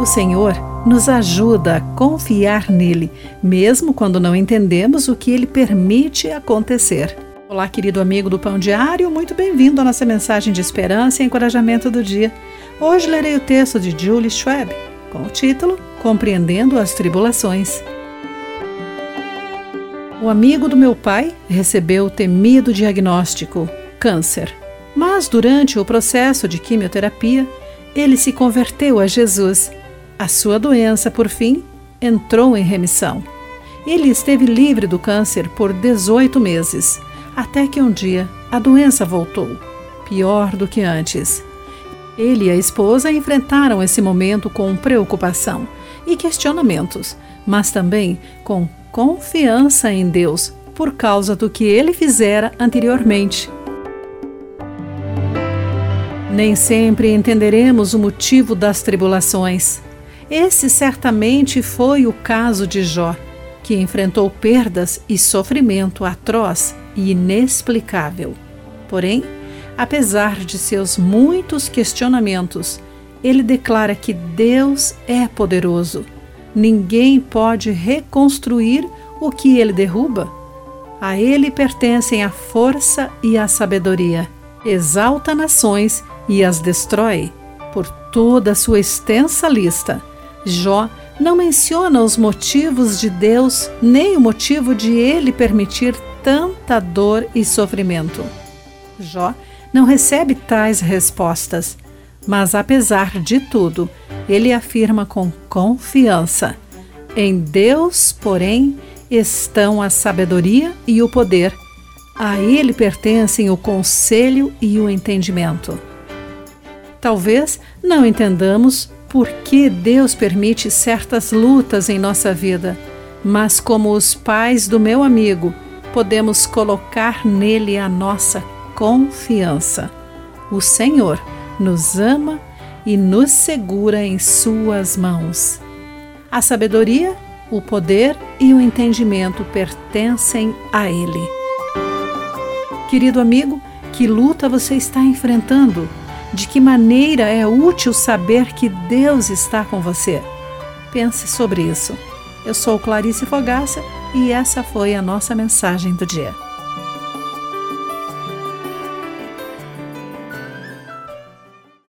O Senhor nos ajuda a confiar nele, mesmo quando não entendemos o que ele permite acontecer. Olá, querido amigo do Pão Diário, muito bem-vindo à nossa mensagem de esperança e encorajamento do dia. Hoje lerei o texto de Julie Schwab com o título Compreendendo as Tribulações. O amigo do meu pai recebeu o temido diagnóstico: câncer. Mas durante o processo de quimioterapia, ele se converteu a Jesus. A sua doença, por fim, entrou em remissão. Ele esteve livre do câncer por 18 meses, até que um dia a doença voltou, pior do que antes. Ele e a esposa enfrentaram esse momento com preocupação e questionamentos, mas também com confiança em Deus por causa do que ele fizera anteriormente. Nem sempre entenderemos o motivo das tribulações. Esse certamente foi o caso de Jó, que enfrentou perdas e sofrimento atroz e inexplicável. Porém, apesar de seus muitos questionamentos, ele declara que Deus é poderoso. Ninguém pode reconstruir o que ele derruba. A ele pertencem a força e a sabedoria. Exalta nações e as destrói. Por toda a sua extensa lista, Jó não menciona os motivos de Deus nem o motivo de ele permitir tanta dor e sofrimento. Jó não recebe tais respostas, mas apesar de tudo, ele afirma com confiança: em Deus, porém, estão a sabedoria e o poder. A ele pertencem o conselho e o entendimento. Talvez não entendamos por que Deus permite certas lutas em nossa vida, mas como os pais do meu amigo, podemos colocar nele a nossa confiança. O Senhor nos ama e nos segura em Suas mãos. A sabedoria, o poder e o entendimento pertencem a Ele. Querido amigo, que luta você está enfrentando? De que maneira é útil saber que Deus está com você? Pense sobre isso. Eu sou Clarice Fogaça e essa foi a nossa mensagem do dia.